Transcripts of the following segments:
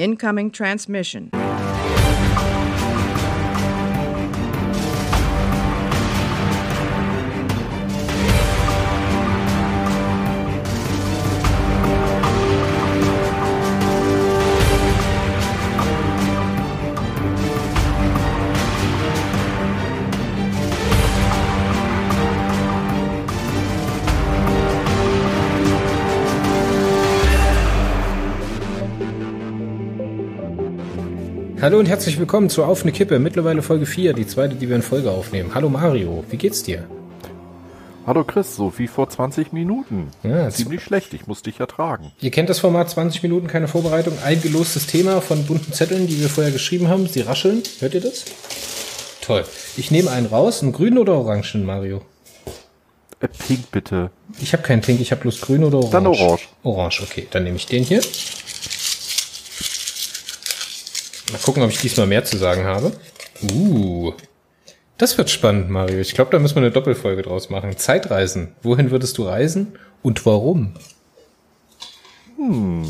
Incoming transmission. Hallo und herzlich willkommen zu Auf eine Kippe, mittlerweile Folge 4, die zweite, die wir in Folge aufnehmen. Hallo Mario, wie geht's dir? Hallo Chris, so wie vor 20 Minuten. Ja, Ziemlich schlecht, ich muss dich ertragen. Ihr kennt das Format 20 Minuten, keine Vorbereitung, eingelostes Thema von bunten Zetteln, die wir vorher geschrieben haben. Sie rascheln, hört ihr das? Toll. Ich nehme einen raus, einen grünen oder orangen, Mario? Äh, Pink bitte. Ich habe keinen Pink, ich habe bloß grün oder orange. Dann orange. Orange, okay. Dann nehme ich den hier. Mal gucken, ob ich diesmal mehr zu sagen habe. Uh, das wird spannend, Mario. Ich glaube, da müssen wir eine Doppelfolge draus machen. Zeitreisen. Wohin würdest du reisen und warum? Hm.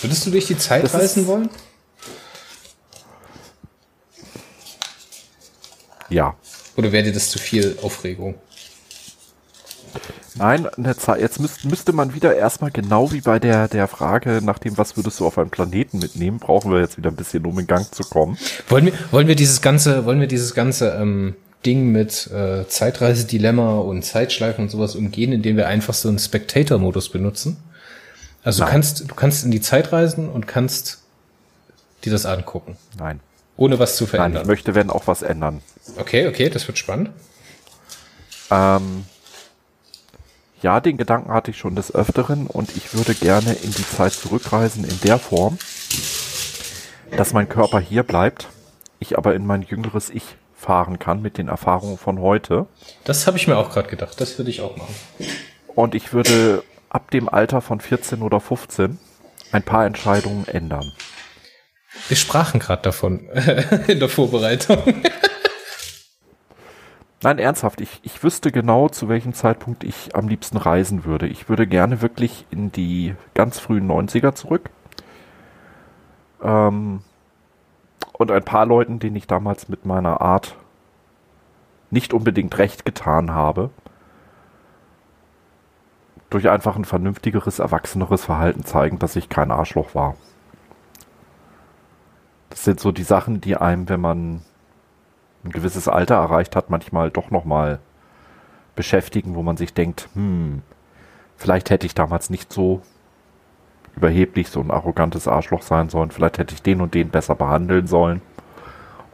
Würdest du durch die Zeit Das reisen wollen? Ja. Oder wäre dir das zu viel Aufregung? Nein, jetzt müsst, müsste man wieder erstmal genau wie bei der, der Frage nach dem, was würdest du auf einem Planeten mitnehmen, brauchen wir jetzt wieder ein bisschen, um in Gang zu kommen. Wollen wir, wollen wir dieses ganze, wollen wir dieses ganze ähm, Ding mit äh, Zeitreisedilemma und Zeitschleifen und sowas umgehen, indem wir einfach so einen Spectator-Modus benutzen? Also du Nein. kannst, du kannst in die Zeit reisen und kannst dir das angucken, Nein. ohne was zu Nein, verändern. ich möchte, wenn auch was ändern. okay, okay, das wird spannend. Ähm, ja, den Gedanken hatte ich schon des Öfteren und ich würde gerne in die Zeit zurückreisen in der Form, dass mein Körper hier bleibt, ich aber in mein jüngeres Ich fahren kann mit den Erfahrungen von heute. Das habe ich mir auch gerade gedacht. Das würde ich auch machen. Und ich würde ab dem Alter von 14 oder 15 ein paar Entscheidungen ändern. Wir sprachen gerade davon in der Vorbereitung. Nein, ernsthaft, ich, ich wüsste genau, zu welchem Zeitpunkt ich am liebsten reisen würde. Ich würde gerne wirklich in die ganz frühen 90er zurück. Ähm, und ein paar Leuten, denen ich damals mit meiner Art nicht unbedingt recht getan habe, durch einfach ein vernünftigeres, erwachseneres Verhalten zeigen, dass ich kein Arschloch war. Das sind so die Sachen, die einem, wenn man ein gewisses Alter erreicht hat, manchmal doch nochmal beschäftigen, wo man sich denkt, hm, vielleicht hätte ich damals nicht so überheblich, so ein arrogantes Arschloch sein sollen, vielleicht hätte ich den und den besser behandeln sollen.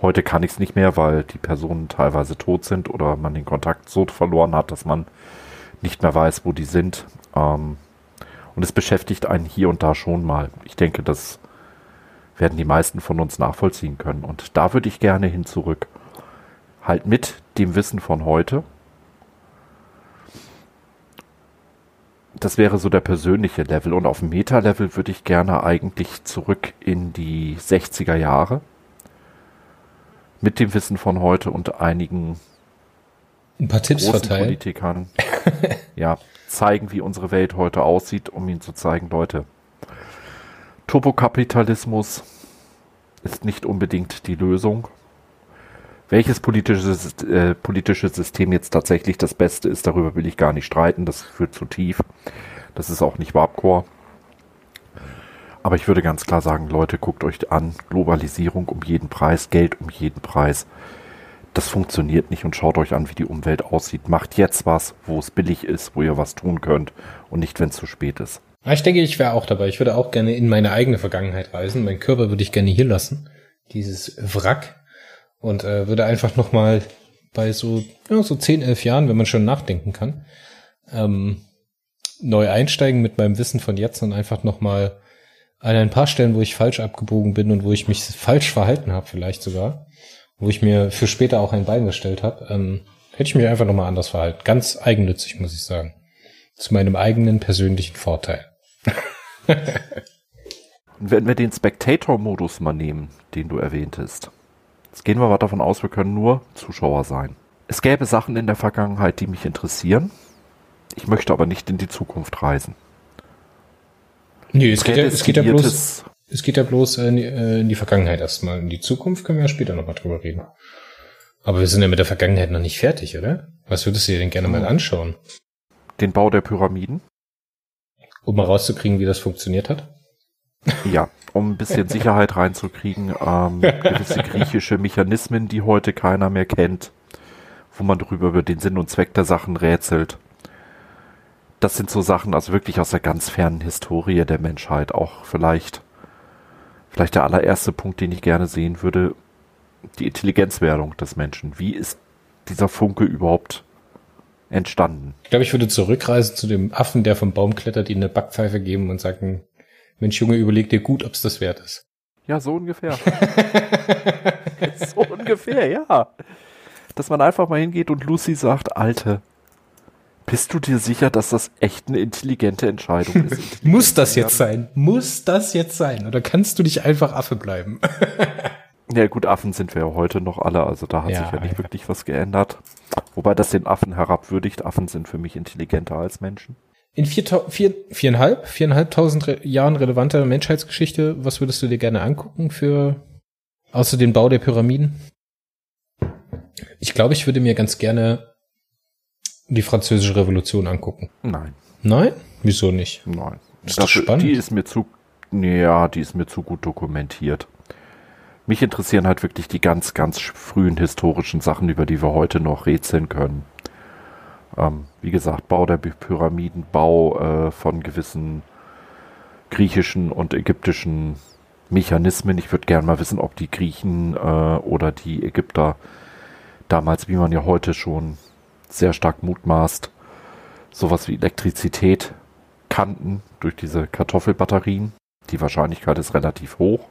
Heute kann ich es nicht mehr, weil die Personen teilweise tot sind oder man den Kontakt so verloren hat, dass man nicht mehr weiß, wo die sind. Ähm, und es beschäftigt einen hier und da schon mal. Ich denke, das werden die meisten von uns nachvollziehen können. Und da würde ich gerne hin zurück. Halt mit dem Wissen von heute. Das wäre so der persönliche Level. Und auf dem Meta-Level würde ich gerne eigentlich zurück in die 60er Jahre. Mit dem Wissen von heute und einigen Ein paar Tipps großen verteilen. Politikern ja, zeigen, wie unsere Welt heute aussieht, um ihnen zu zeigen, Leute, Turbokapitalismus ist nicht unbedingt die Lösung. Welches politische, äh, politische System jetzt tatsächlich das Beste ist, darüber will ich gar nicht streiten. Das führt zu tief. Das ist auch nicht Warpcore. Aber ich würde ganz klar sagen, Leute, guckt euch an. Globalisierung um jeden Preis, Geld um jeden Preis. Das funktioniert nicht und schaut euch an, wie die Umwelt aussieht. Macht jetzt was, wo es billig ist, wo ihr was tun könnt und nicht, wenn es zu spät ist. Ich denke, ich wäre auch dabei. Ich würde auch gerne in meine eigene Vergangenheit reisen. Meinen Körper würde ich gerne hier lassen. Dieses Wrack. Und äh, würde einfach nochmal bei so, ja, so 10, 11 Jahren, wenn man schon nachdenken kann, ähm, neu einsteigen mit meinem Wissen von jetzt und einfach nochmal an ein paar Stellen, wo ich falsch abgebogen bin und wo ich mich falsch verhalten habe, vielleicht sogar, wo ich mir für später auch ein Bein gestellt habe, ähm, hätte ich mich einfach nochmal anders verhalten. Ganz eigennützig, muss ich sagen. Zu meinem eigenen persönlichen Vorteil. Und wenn wir den Spectator-Modus mal nehmen, den du erwähntest, jetzt gehen wir mal davon aus, wir können nur Zuschauer sein. Es gäbe Sachen in der Vergangenheit, die mich interessieren. Ich möchte aber nicht in die Zukunft reisen. Nee, es geht, ja, es geht ja bloß, Es geht ja bloß in die, äh, in die Vergangenheit erstmal. In die Zukunft können wir ja später nochmal drüber reden. Aber wir sind ja mit der Vergangenheit noch nicht fertig, oder? Was würdest du dir denn gerne mal anschauen? Den Bau der Pyramiden? Um mal rauszukriegen, wie das funktioniert hat? Ja, um ein bisschen Sicherheit reinzukriegen. Ähm, gewisse griechische Mechanismen, die heute keiner mehr kennt, wo man darüber über den Sinn und Zweck der Sachen rätselt. Das sind so Sachen, also wirklich aus der ganz fernen Historie der Menschheit. Auch vielleicht, vielleicht der allererste Punkt, den ich gerne sehen würde, die Intelligenzwerdung des Menschen. Wie ist dieser Funke überhaupt entstanden? Ich glaube, ich würde zurückreisen zu dem Affen, der vom Baum klettert, ihm eine Backpfeife geben und sagen, Mensch, Junge, überleg dir gut, ob es das wert ist. Ja, so ungefähr. so ungefähr, ja. Dass man einfach mal hingeht und Lucy sagt, Alte, bist du dir sicher, dass das echt eine intelligente Entscheidung ist? Muss das jetzt sein? Muss das jetzt sein? Oder kannst du nicht einfach Affe bleiben? Ja gut, Affen sind wir ja heute noch alle, also da hat ja, sich ja nicht ja. wirklich was geändert. Wobei das den Affen herabwürdigt. Affen sind für mich intelligenter als Menschen. In vier, vier, viereinhalb, viereinhalbtausend Re Jahren relevanter Menschheitsgeschichte, was würdest du dir gerne angucken für, außer den Bau der Pyramiden? Ich glaube, ich würde mir ganz gerne die französische Revolution angucken. Nein. Nein? Wieso nicht? Nein. Ist das, das spannend? Die ist mir zu, ja, die ist mir zu gut dokumentiert. Mich interessieren halt wirklich die ganz, ganz frühen historischen Sachen, über die wir heute noch rätseln können. Ähm, wie gesagt, Bau der Pyramiden, Bau äh, von gewissen griechischen und ägyptischen Mechanismen. Ich würde gerne mal wissen, ob die Griechen äh, oder die Ägypter damals, wie man ja heute schon sehr stark mutmaßt, sowas wie Elektrizität kannten durch diese Kartoffelbatterien. Die Wahrscheinlichkeit ist relativ hoch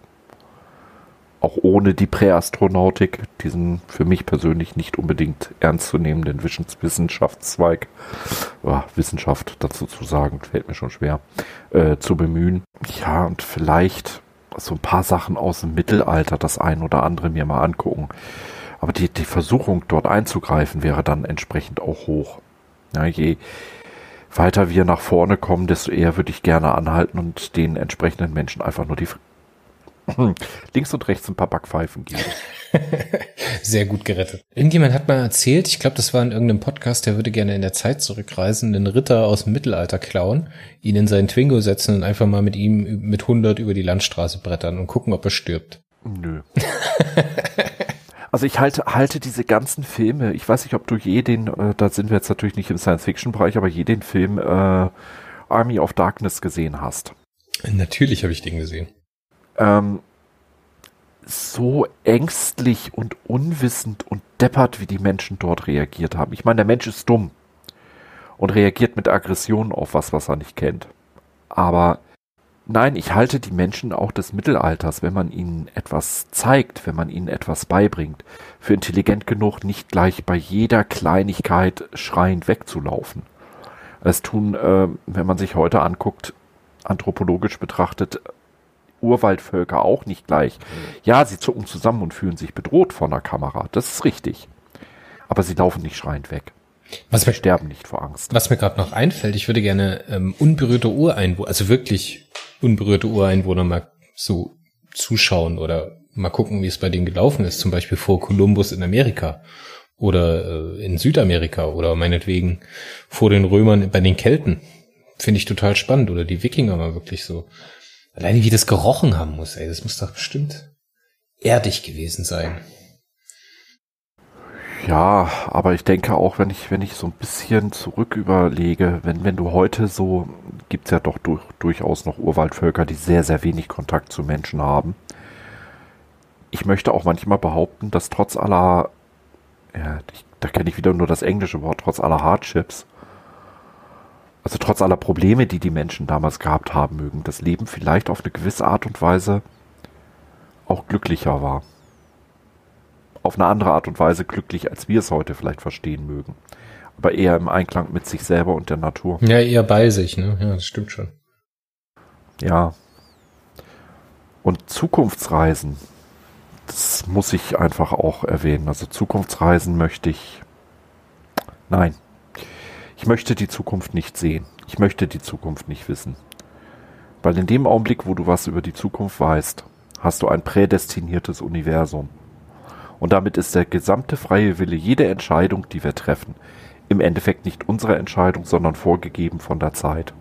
auch ohne die Präastronautik, diesen für mich persönlich nicht unbedingt ernstzunehmenden Wissenschaftszweig, oh, Wissenschaft dazu zu sagen, fällt mir schon schwer, äh, zu bemühen. Ja, und vielleicht so ein paar Sachen aus dem Mittelalter, das ein oder andere mir mal angucken. Aber die, die Versuchung, dort einzugreifen, wäre dann entsprechend auch hoch. Ja, je weiter wir nach vorne kommen, desto eher würde ich gerne anhalten und den entsprechenden Menschen einfach nur die links und rechts ein paar Backpfeifen geben. Sehr gut gerettet. Irgendjemand hat mal erzählt, ich glaube, das war in irgendeinem Podcast, der würde gerne in der Zeit zurückreisen, einen Ritter aus dem Mittelalter klauen, ihn in seinen Twingo setzen und einfach mal mit ihm mit 100 über die Landstraße brettern und gucken, ob er stirbt. Nö. Also ich halte, halte diese ganzen Filme, ich weiß nicht, ob du je den, äh, da sind wir jetzt natürlich nicht im Science-Fiction-Bereich, aber je den Film äh, Army of Darkness gesehen hast. Natürlich habe ich den gesehen ähm, so ängstlich und unwissend und deppert, wie die Menschen dort reagiert haben. Ich meine, der Mensch ist dumm und reagiert mit Aggression auf was, was er nicht kennt. Aber nein, ich halte die Menschen auch des Mittelalters, wenn man ihnen etwas zeigt, wenn man ihnen etwas beibringt, für intelligent genug, nicht gleich bei jeder Kleinigkeit schreiend wegzulaufen. Es tun, äh, wenn man sich heute anguckt, anthropologisch betrachtet, Urwaldvölker auch nicht gleich. Ja, sie zucken zusammen und fühlen sich bedroht von der Kamera. Das ist richtig. Aber sie laufen nicht schreiend weg. Was wir sterben nicht vor Angst. Was mir gerade noch einfällt, ich würde gerne ähm, unberührte Ureinwohner, also wirklich unberührte Ureinwohner mal so zuschauen oder mal gucken, wie es bei denen gelaufen ist. Zum Beispiel vor Kolumbus in Amerika oder äh, in Südamerika oder meinetwegen vor den Römern bei den Kelten. Finde ich total spannend. Oder die Wikinger mal wirklich so. Alleine wie das gerochen haben muss, ey, das muss doch bestimmt erdig gewesen sein. Ja, aber ich denke auch, wenn ich, wenn ich so ein bisschen zurück überlege, wenn, wenn du heute so, gibt's ja doch durch, durchaus noch Urwaldvölker, die sehr, sehr wenig Kontakt zu Menschen haben. Ich möchte auch manchmal behaupten, dass trotz aller, ja, ich, da kenne ich wieder nur das englische Wort, trotz aller Hardships, also trotz aller Probleme, die die Menschen damals gehabt haben mögen, das Leben vielleicht auf eine gewisse Art und Weise auch glücklicher war. Auf eine andere Art und Weise glücklich, als wir es heute vielleicht verstehen mögen. Aber eher im Einklang mit sich selber und der Natur. Ja, eher bei sich, ne? Ja, das stimmt schon. Ja. Und Zukunftsreisen, das muss ich einfach auch erwähnen. Also Zukunftsreisen möchte ich. Nein, ich möchte die Zukunft nicht sehen. Ich möchte die Zukunft nicht wissen. Weil in dem Augenblick, wo du was über die Zukunft weißt, hast du ein prädestiniertes Universum. Und damit ist der gesamte freie Wille, jede Entscheidung, die wir treffen, im Endeffekt nicht unsere Entscheidung, sondern vorgegeben von der Zeit.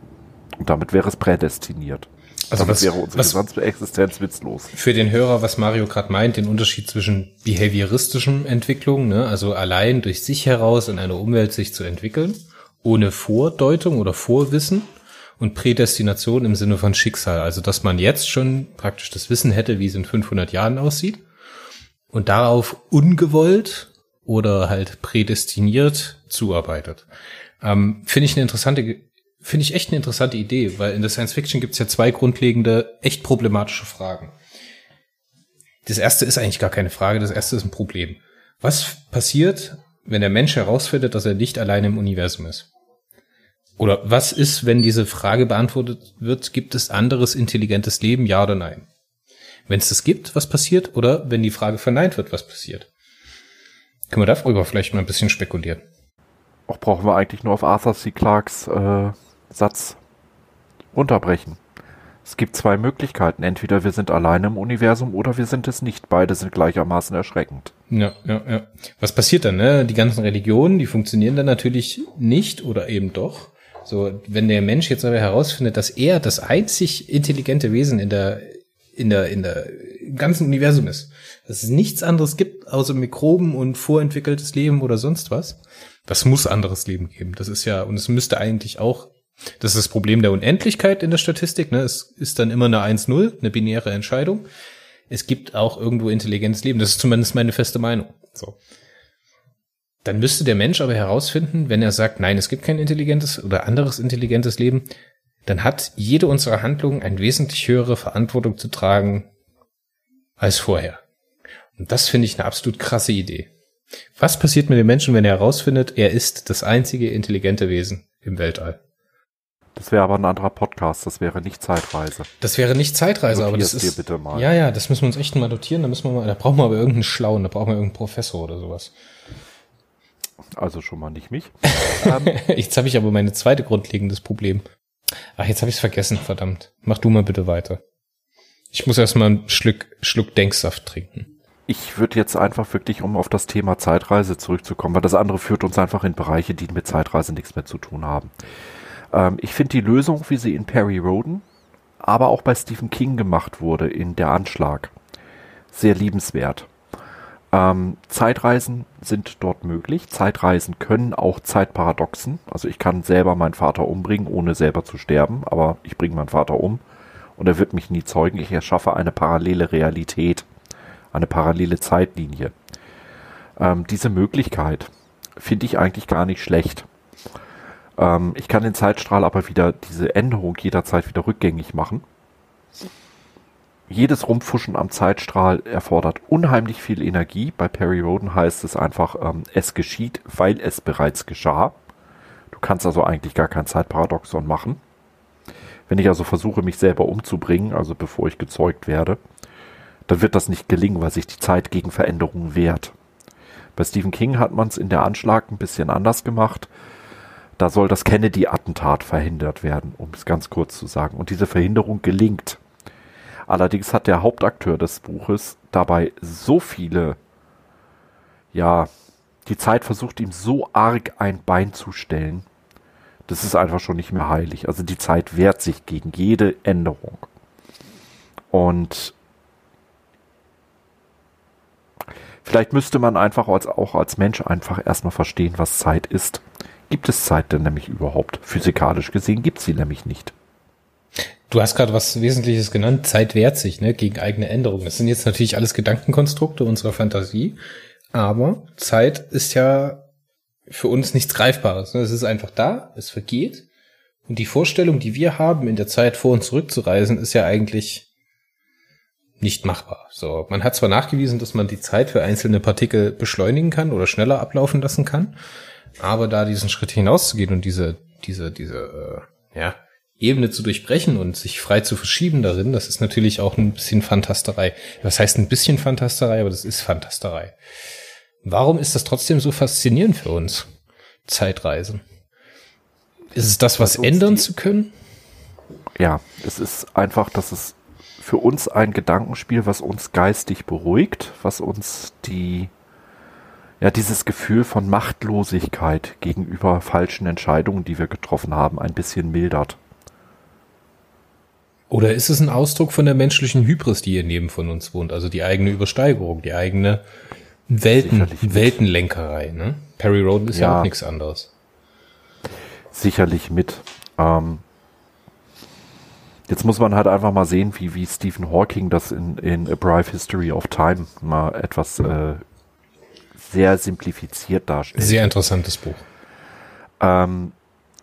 Und damit wäre es prädestiniert. Also damit was, wäre unsere was gesamte Existenz witzlos. für den Hörer, was Mario gerade meint, den Unterschied zwischen behavioristischen Entwicklungen, ne, also allein durch sich heraus in einer Umwelt sich zu entwickeln, ohne Vordeutung oder Vorwissen und Prädestination im Sinne von Schicksal, also dass man jetzt schon praktisch das Wissen hätte, wie es in 500 Jahren aussieht und darauf ungewollt oder halt prädestiniert zuarbeitet. Ähm, Finde ich eine interessante, finde ich echt eine interessante Idee, weil in der Science Fiction gibt es ja zwei grundlegende, echt problematische Fragen. Das erste ist eigentlich gar keine Frage, das erste ist ein Problem. Was passiert, wenn der Mensch herausfindet, dass er nicht alleine im Universum ist? Oder was ist, wenn diese Frage beantwortet wird, gibt es anderes intelligentes Leben, ja oder nein? Wenn es das gibt, was passiert? Oder wenn die Frage verneint wird, was passiert? Können wir darüber vielleicht mal ein bisschen spekulieren? Auch brauchen wir eigentlich nur auf Arthur C. Clarks äh, Satz unterbrechen. Es gibt zwei Möglichkeiten. Entweder wir sind alleine im Universum oder wir sind es nicht. Beide sind gleichermaßen erschreckend. Ja, ja, ja. Was passiert dann, ne? Die ganzen Religionen, die funktionieren dann natürlich nicht oder eben doch. So, wenn der Mensch jetzt aber herausfindet, dass er das einzig intelligente Wesen in der, in der, in der, ganzen Universum ist, dass es nichts anderes gibt, außer Mikroben und vorentwickeltes Leben oder sonst was, das muss anderes Leben geben. Das ist ja, und es müsste eigentlich auch, das ist das Problem der Unendlichkeit in der Statistik, ne? Es ist dann immer eine 1-0, eine binäre Entscheidung. Es gibt auch irgendwo intelligentes Leben. Das ist zumindest meine feste Meinung. So. Dann müsste der Mensch aber herausfinden, wenn er sagt, nein, es gibt kein intelligentes oder anderes intelligentes Leben, dann hat jede unserer Handlungen eine wesentlich höhere Verantwortung zu tragen als vorher. Und das finde ich eine absolut krasse Idee. Was passiert mit dem Menschen, wenn er herausfindet, er ist das einzige intelligente Wesen im Weltall? Das wäre aber ein anderer Podcast. Das wäre nicht Zeitreise. Das wäre nicht Zeitreise, aber das Notier's ist. dir bitte mal. Ja, ja, das müssen wir uns echt mal notieren. Da müssen wir mal, da brauchen wir aber irgendeinen Schlauen, da brauchen wir irgendeinen Professor oder sowas. Also schon mal nicht mich. Jetzt habe ich aber meine zweite grundlegendes Problem. Ach, jetzt habe ich es vergessen, verdammt. Mach du mal bitte weiter. Ich muss erstmal einen Schluck, Schluck Denksaft trinken. Ich würde jetzt einfach wirklich, um auf das Thema Zeitreise zurückzukommen, weil das andere führt uns einfach in Bereiche, die mit Zeitreise nichts mehr zu tun haben. Ähm, ich finde die Lösung, wie sie in Perry Roden, aber auch bei Stephen King gemacht wurde, in Der Anschlag, sehr liebenswert. Ähm, Zeitreisen sind dort möglich. Zeitreisen können auch Zeitparadoxen. Also ich kann selber meinen Vater umbringen, ohne selber zu sterben, aber ich bringe meinen Vater um und er wird mich nie zeugen. Ich erschaffe eine parallele Realität, eine parallele Zeitlinie. Ähm, diese Möglichkeit finde ich eigentlich gar nicht schlecht. Ähm, ich kann den Zeitstrahl aber wieder diese Änderung jederzeit wieder rückgängig machen. Jedes Rumfuschen am Zeitstrahl erfordert unheimlich viel Energie. Bei Perry Roden heißt es einfach, ähm, es geschieht, weil es bereits geschah. Du kannst also eigentlich gar kein Zeitparadoxon machen. Wenn ich also versuche, mich selber umzubringen, also bevor ich gezeugt werde, dann wird das nicht gelingen, weil sich die Zeit gegen Veränderungen wehrt. Bei Stephen King hat man es in der Anschlag ein bisschen anders gemacht. Da soll das Kennedy-Attentat verhindert werden, um es ganz kurz zu sagen. Und diese Verhinderung gelingt. Allerdings hat der Hauptakteur des Buches dabei so viele, ja, die Zeit versucht ihm so arg ein Bein zu stellen. Das ist einfach schon nicht mehr heilig. Also die Zeit wehrt sich gegen jede Änderung. Und vielleicht müsste man einfach als, auch als Mensch einfach erstmal verstehen, was Zeit ist. Gibt es Zeit denn nämlich überhaupt? Physikalisch gesehen gibt es sie nämlich nicht. Du hast gerade was Wesentliches genannt. Zeit wehrt sich, ne, gegen eigene Änderungen. Das sind jetzt natürlich alles Gedankenkonstrukte unserer Fantasie. Aber Zeit ist ja für uns nichts Greifbares. Ne? Es ist einfach da, es vergeht. Und die Vorstellung, die wir haben, in der Zeit vor und zurück zu reisen, ist ja eigentlich nicht machbar. So, man hat zwar nachgewiesen, dass man die Zeit für einzelne Partikel beschleunigen kann oder schneller ablaufen lassen kann, aber da diesen Schritt hinauszugehen und diese, diese, diese, äh, ja, Ebene zu durchbrechen und sich frei zu verschieben darin, das ist natürlich auch ein bisschen Fantasterei. Was heißt ein bisschen Fantasterei, aber das ist Fantasterei. Warum ist das trotzdem so faszinierend für uns? Zeitreisen. Ist es das, was uns ändern zu können? ja, es ist einfach, dass es für uns ein Gedankenspiel, was uns geistig beruhigt, was uns die, ja, dieses Gefühl von Machtlosigkeit gegenüber falschen Entscheidungen, die wir getroffen haben, ein bisschen mildert. Oder ist es ein Ausdruck von der menschlichen Hybris, die hier neben von uns wohnt? Also die eigene Übersteigerung, die eigene Welten, Weltenlenkerei, ne? Perry Roden ist ja, ja auch nichts anderes. Sicherlich mit. Ähm, jetzt muss man halt einfach mal sehen, wie, wie Stephen Hawking das in, in A Brief History of Time mal etwas äh, sehr simplifiziert darstellt. Sehr interessantes Buch. Ähm,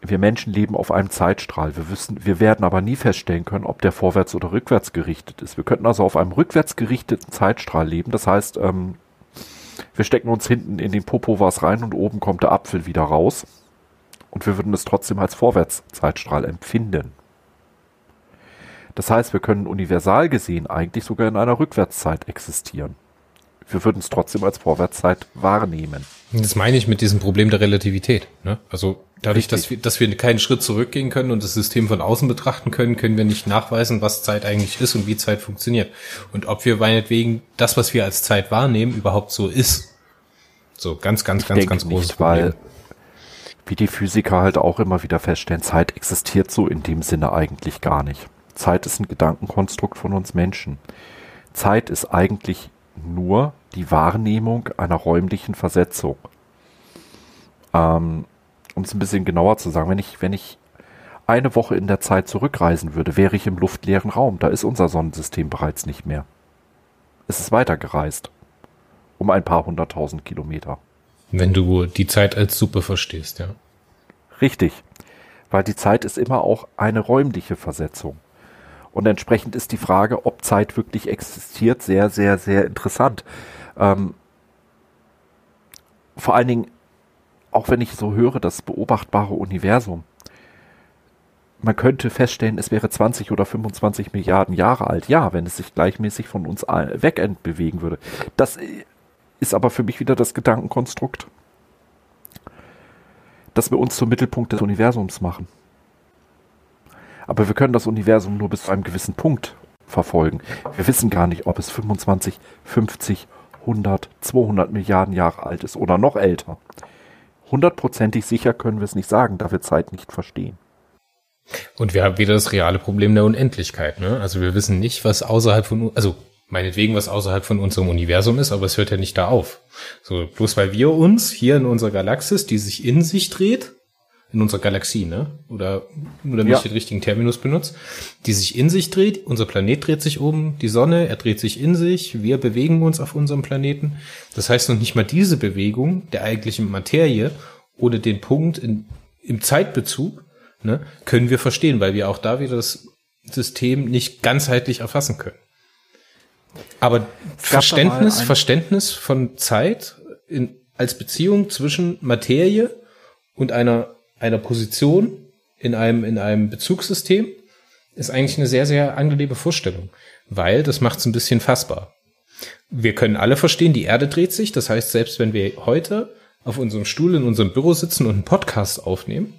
wir Menschen leben auf einem Zeitstrahl. Wir wissen, wir werden aber nie feststellen können, ob der vorwärts oder rückwärts gerichtet ist. Wir könnten also auf einem rückwärts gerichteten Zeitstrahl leben. Das heißt, ähm, wir stecken uns hinten in den Popo was rein und oben kommt der Apfel wieder raus. Und wir würden es trotzdem als Vorwärtszeitstrahl empfinden. Das heißt, wir können universal gesehen eigentlich sogar in einer Rückwärtszeit existieren. Wir würden es trotzdem als Vorwärtszeit wahrnehmen. Das meine ich mit diesem Problem der Relativität. Ne? Also Dadurch, dass wir, dass wir keinen Schritt zurückgehen können und das System von außen betrachten können, können wir nicht nachweisen, was Zeit eigentlich ist und wie Zeit funktioniert. Und ob wir meinetwegen das, was wir als Zeit wahrnehmen, überhaupt so ist. So ganz, ganz, ich ganz, ganz nicht, großes Problem. Weil, wie die Physiker halt auch immer wieder feststellen, Zeit existiert so in dem Sinne eigentlich gar nicht. Zeit ist ein Gedankenkonstrukt von uns Menschen. Zeit ist eigentlich nur die Wahrnehmung einer räumlichen Versetzung. Ähm, um es ein bisschen genauer zu sagen, wenn ich, wenn ich eine Woche in der Zeit zurückreisen würde, wäre ich im luftleeren Raum. Da ist unser Sonnensystem bereits nicht mehr. Es ist weitergereist. Um ein paar hunderttausend Kilometer. Wenn du die Zeit als Suppe verstehst, ja. Richtig. Weil die Zeit ist immer auch eine räumliche Versetzung. Und entsprechend ist die Frage, ob Zeit wirklich existiert, sehr, sehr, sehr interessant. Ähm, vor allen Dingen auch wenn ich so höre, das beobachtbare Universum, man könnte feststellen, es wäre 20 oder 25 Milliarden Jahre alt. Ja, wenn es sich gleichmäßig von uns weg bewegen würde. Das ist aber für mich wieder das Gedankenkonstrukt, dass wir uns zum Mittelpunkt des Universums machen. Aber wir können das Universum nur bis zu einem gewissen Punkt verfolgen. Wir wissen gar nicht, ob es 25, 50, 100, 200 Milliarden Jahre alt ist oder noch älter hundertprozentig sicher können wir es nicht sagen, da wir Zeit nicht verstehen. Und wir haben wieder das reale Problem der Unendlichkeit. Ne? Also wir wissen nicht, was außerhalb von, also meinetwegen, was außerhalb von unserem Universum ist, aber es hört ja nicht da auf. So, bloß weil wir uns hier in unserer Galaxis, die sich in sich dreht, in unserer Galaxie, ne? Oder nur damit ja. ich den richtigen Terminus benutze, die sich in sich dreht. Unser Planet dreht sich um, die Sonne, er dreht sich in sich, wir bewegen uns auf unserem Planeten. Das heißt noch nicht mal diese Bewegung der eigentlichen Materie oder den Punkt in, im Zeitbezug, ne, können wir verstehen, weil wir auch da wieder das System nicht ganzheitlich erfassen können. Aber Verständnis, Verständnis von Zeit in, als Beziehung zwischen Materie und einer einer Position in einem, in einem Bezugssystem ist eigentlich eine sehr, sehr angenehme Vorstellung, weil das macht es ein bisschen fassbar. Wir können alle verstehen, die Erde dreht sich. Das heißt, selbst wenn wir heute auf unserem Stuhl in unserem Büro sitzen und einen Podcast aufnehmen,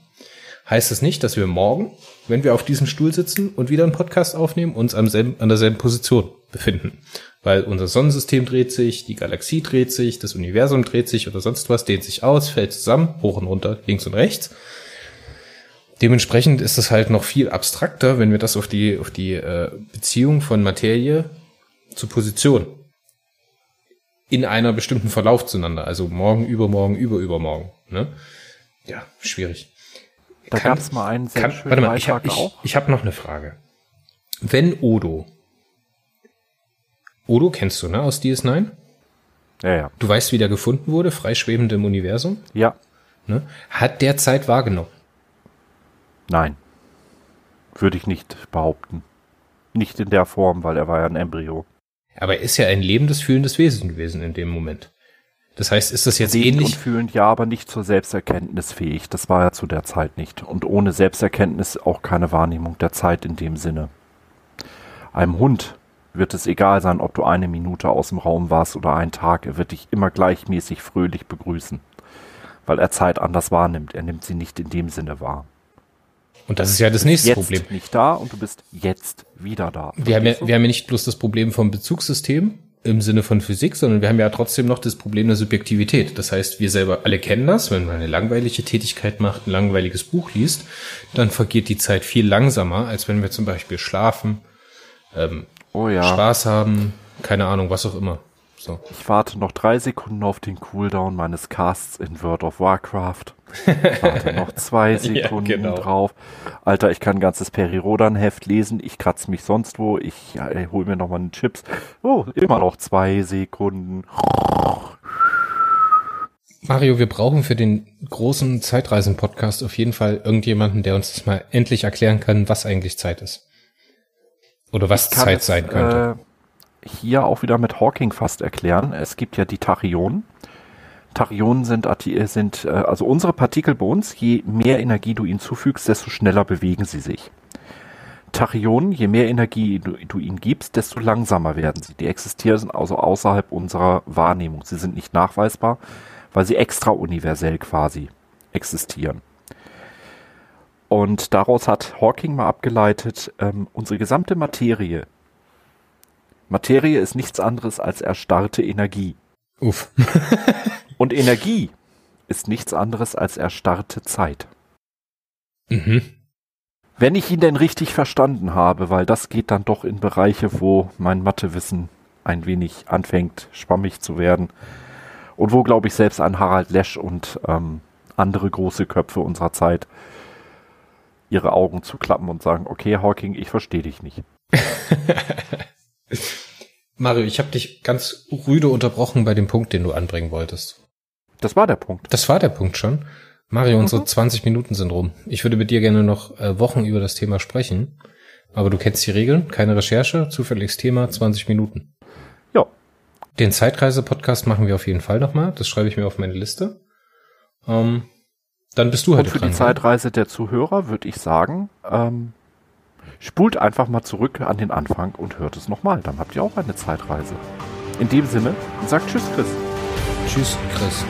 heißt es das nicht, dass wir morgen, wenn wir auf diesem Stuhl sitzen und wieder einen Podcast aufnehmen, uns am selben, an derselben Position befinden. Weil unser Sonnensystem dreht sich, die Galaxie dreht sich, das Universum dreht sich oder sonst was, dehnt sich aus, fällt zusammen, hoch und runter, links und rechts. Dementsprechend ist es halt noch viel abstrakter, wenn wir das auf die, auf die äh, Beziehung von Materie zu Position in einer bestimmten Verlauf zueinander, also morgen, übermorgen, überübermorgen. Ne? Ja, schwierig. Da gab es mal einen sehr kann, schönen warte mal, ich, ich, ich habe noch eine Frage. Wenn Odo, Odo kennst du, ne, aus DS9? Ja, ja. Du weißt, wie der gefunden wurde, freischwebend im Universum? Ja. Ne? Hat der Zeit wahrgenommen? Nein. Würde ich nicht behaupten. Nicht in der Form, weil er war ja ein Embryo. Aber er ist ja ein lebendes, fühlendes Wesen gewesen in dem Moment. Das heißt, ist das jetzt Lebend ähnlich? Und fühlend, ja, aber nicht zur Selbsterkenntnis fähig. Das war er zu der Zeit nicht. Und ohne Selbsterkenntnis auch keine Wahrnehmung der Zeit in dem Sinne. Einem Hund wird es egal sein, ob du eine Minute aus dem Raum warst oder einen Tag. Er wird dich immer gleichmäßig fröhlich begrüßen. Weil er Zeit anders wahrnimmt. Er nimmt sie nicht in dem Sinne wahr. Und das ist ja das nächste jetzt Problem. nicht da und du bist jetzt wieder da. Wir haben, ja, wir haben ja nicht bloß das Problem vom Bezugssystem im Sinne von Physik, sondern wir haben ja trotzdem noch das Problem der Subjektivität. Das heißt, wir selber alle kennen das, wenn man eine langweilige Tätigkeit macht, ein langweiliges Buch liest, dann vergeht die Zeit viel langsamer, als wenn wir zum Beispiel schlafen, ähm, oh ja. Spaß haben, keine Ahnung, was auch immer. So. Ich warte noch drei Sekunden auf den Cooldown meines Casts in World of Warcraft. Ich warte noch zwei Ja, Sekunden genau. drauf. Alter, ich kann ein ganzes Peri-Rodan-Heft lesen. Ich kratze mich sonst wo. Ich ja, ey, hol mir noch mal einen Chips. Oh, immer noch zwei Sekunden. Mario, wir brauchen für den großen Zeitreisen-Podcast auf jeden Fall irgendjemanden, der uns das mal endlich erklären kann, was eigentlich Zeit ist. Oder was Zeit es, sein könnte. Äh, hier auch wieder mit Hawking fast erklären. Es gibt ja die Tachyonen. Tachyonen sind, äh, sind äh, also unsere Partikel bei uns. Je mehr Energie du ihnen zufügst, desto schneller bewegen sie sich. Tachyonen, je mehr Energie du, du ihnen gibst, desto langsamer werden sie. Die existieren also außerhalb unserer Wahrnehmung. Sie sind nicht nachweisbar, weil sie extra universell quasi existieren. Und daraus hat Hawking mal abgeleitet, ähm, unsere gesamte Materie. Materie ist nichts anderes als erstarrte Energie. Uff. Und Energie ist nichts anderes als erstarrte Zeit. mhm. Wenn ich ihn denn richtig verstanden habe, weil das geht dann doch in Bereiche, wo mein Mathewissen ein wenig anfängt, schwammig zu werden. Und wo, glaube ich, selbst ein Harald Lesch und ähm, andere große Köpfe unserer Zeit ihre Augen zuklappen und sagen, okay, Hawking, ich verstehe dich nicht. Mario, ich habe dich ganz rüde unterbrochen bei dem Punkt, den du anbringen wolltest. Das war der Punkt. Das war der Punkt schon. Mario, unsere 20 Minuten sind rum. Ich würde mit dir gerne noch äh, Wochen über das Thema sprechen. Aber du kennst die Regeln, keine Recherche, zufälliges Thema, 20 Minuten. Ja, Den Zeitreise-Podcast machen wir auf jeden Fall nochmal. Das schreibe ich mir auf meine Liste. Ähm, dann bist du und heute für dran. die gell? Zeitreise der Zuhörer würde ich sagen, ähm, spult einfach mal zurück an den Anfang und hört es nochmal. Dann habt ihr auch eine Zeitreise. In dem Sinne, sagt Tschüss, Chris. Tschüss, Chris.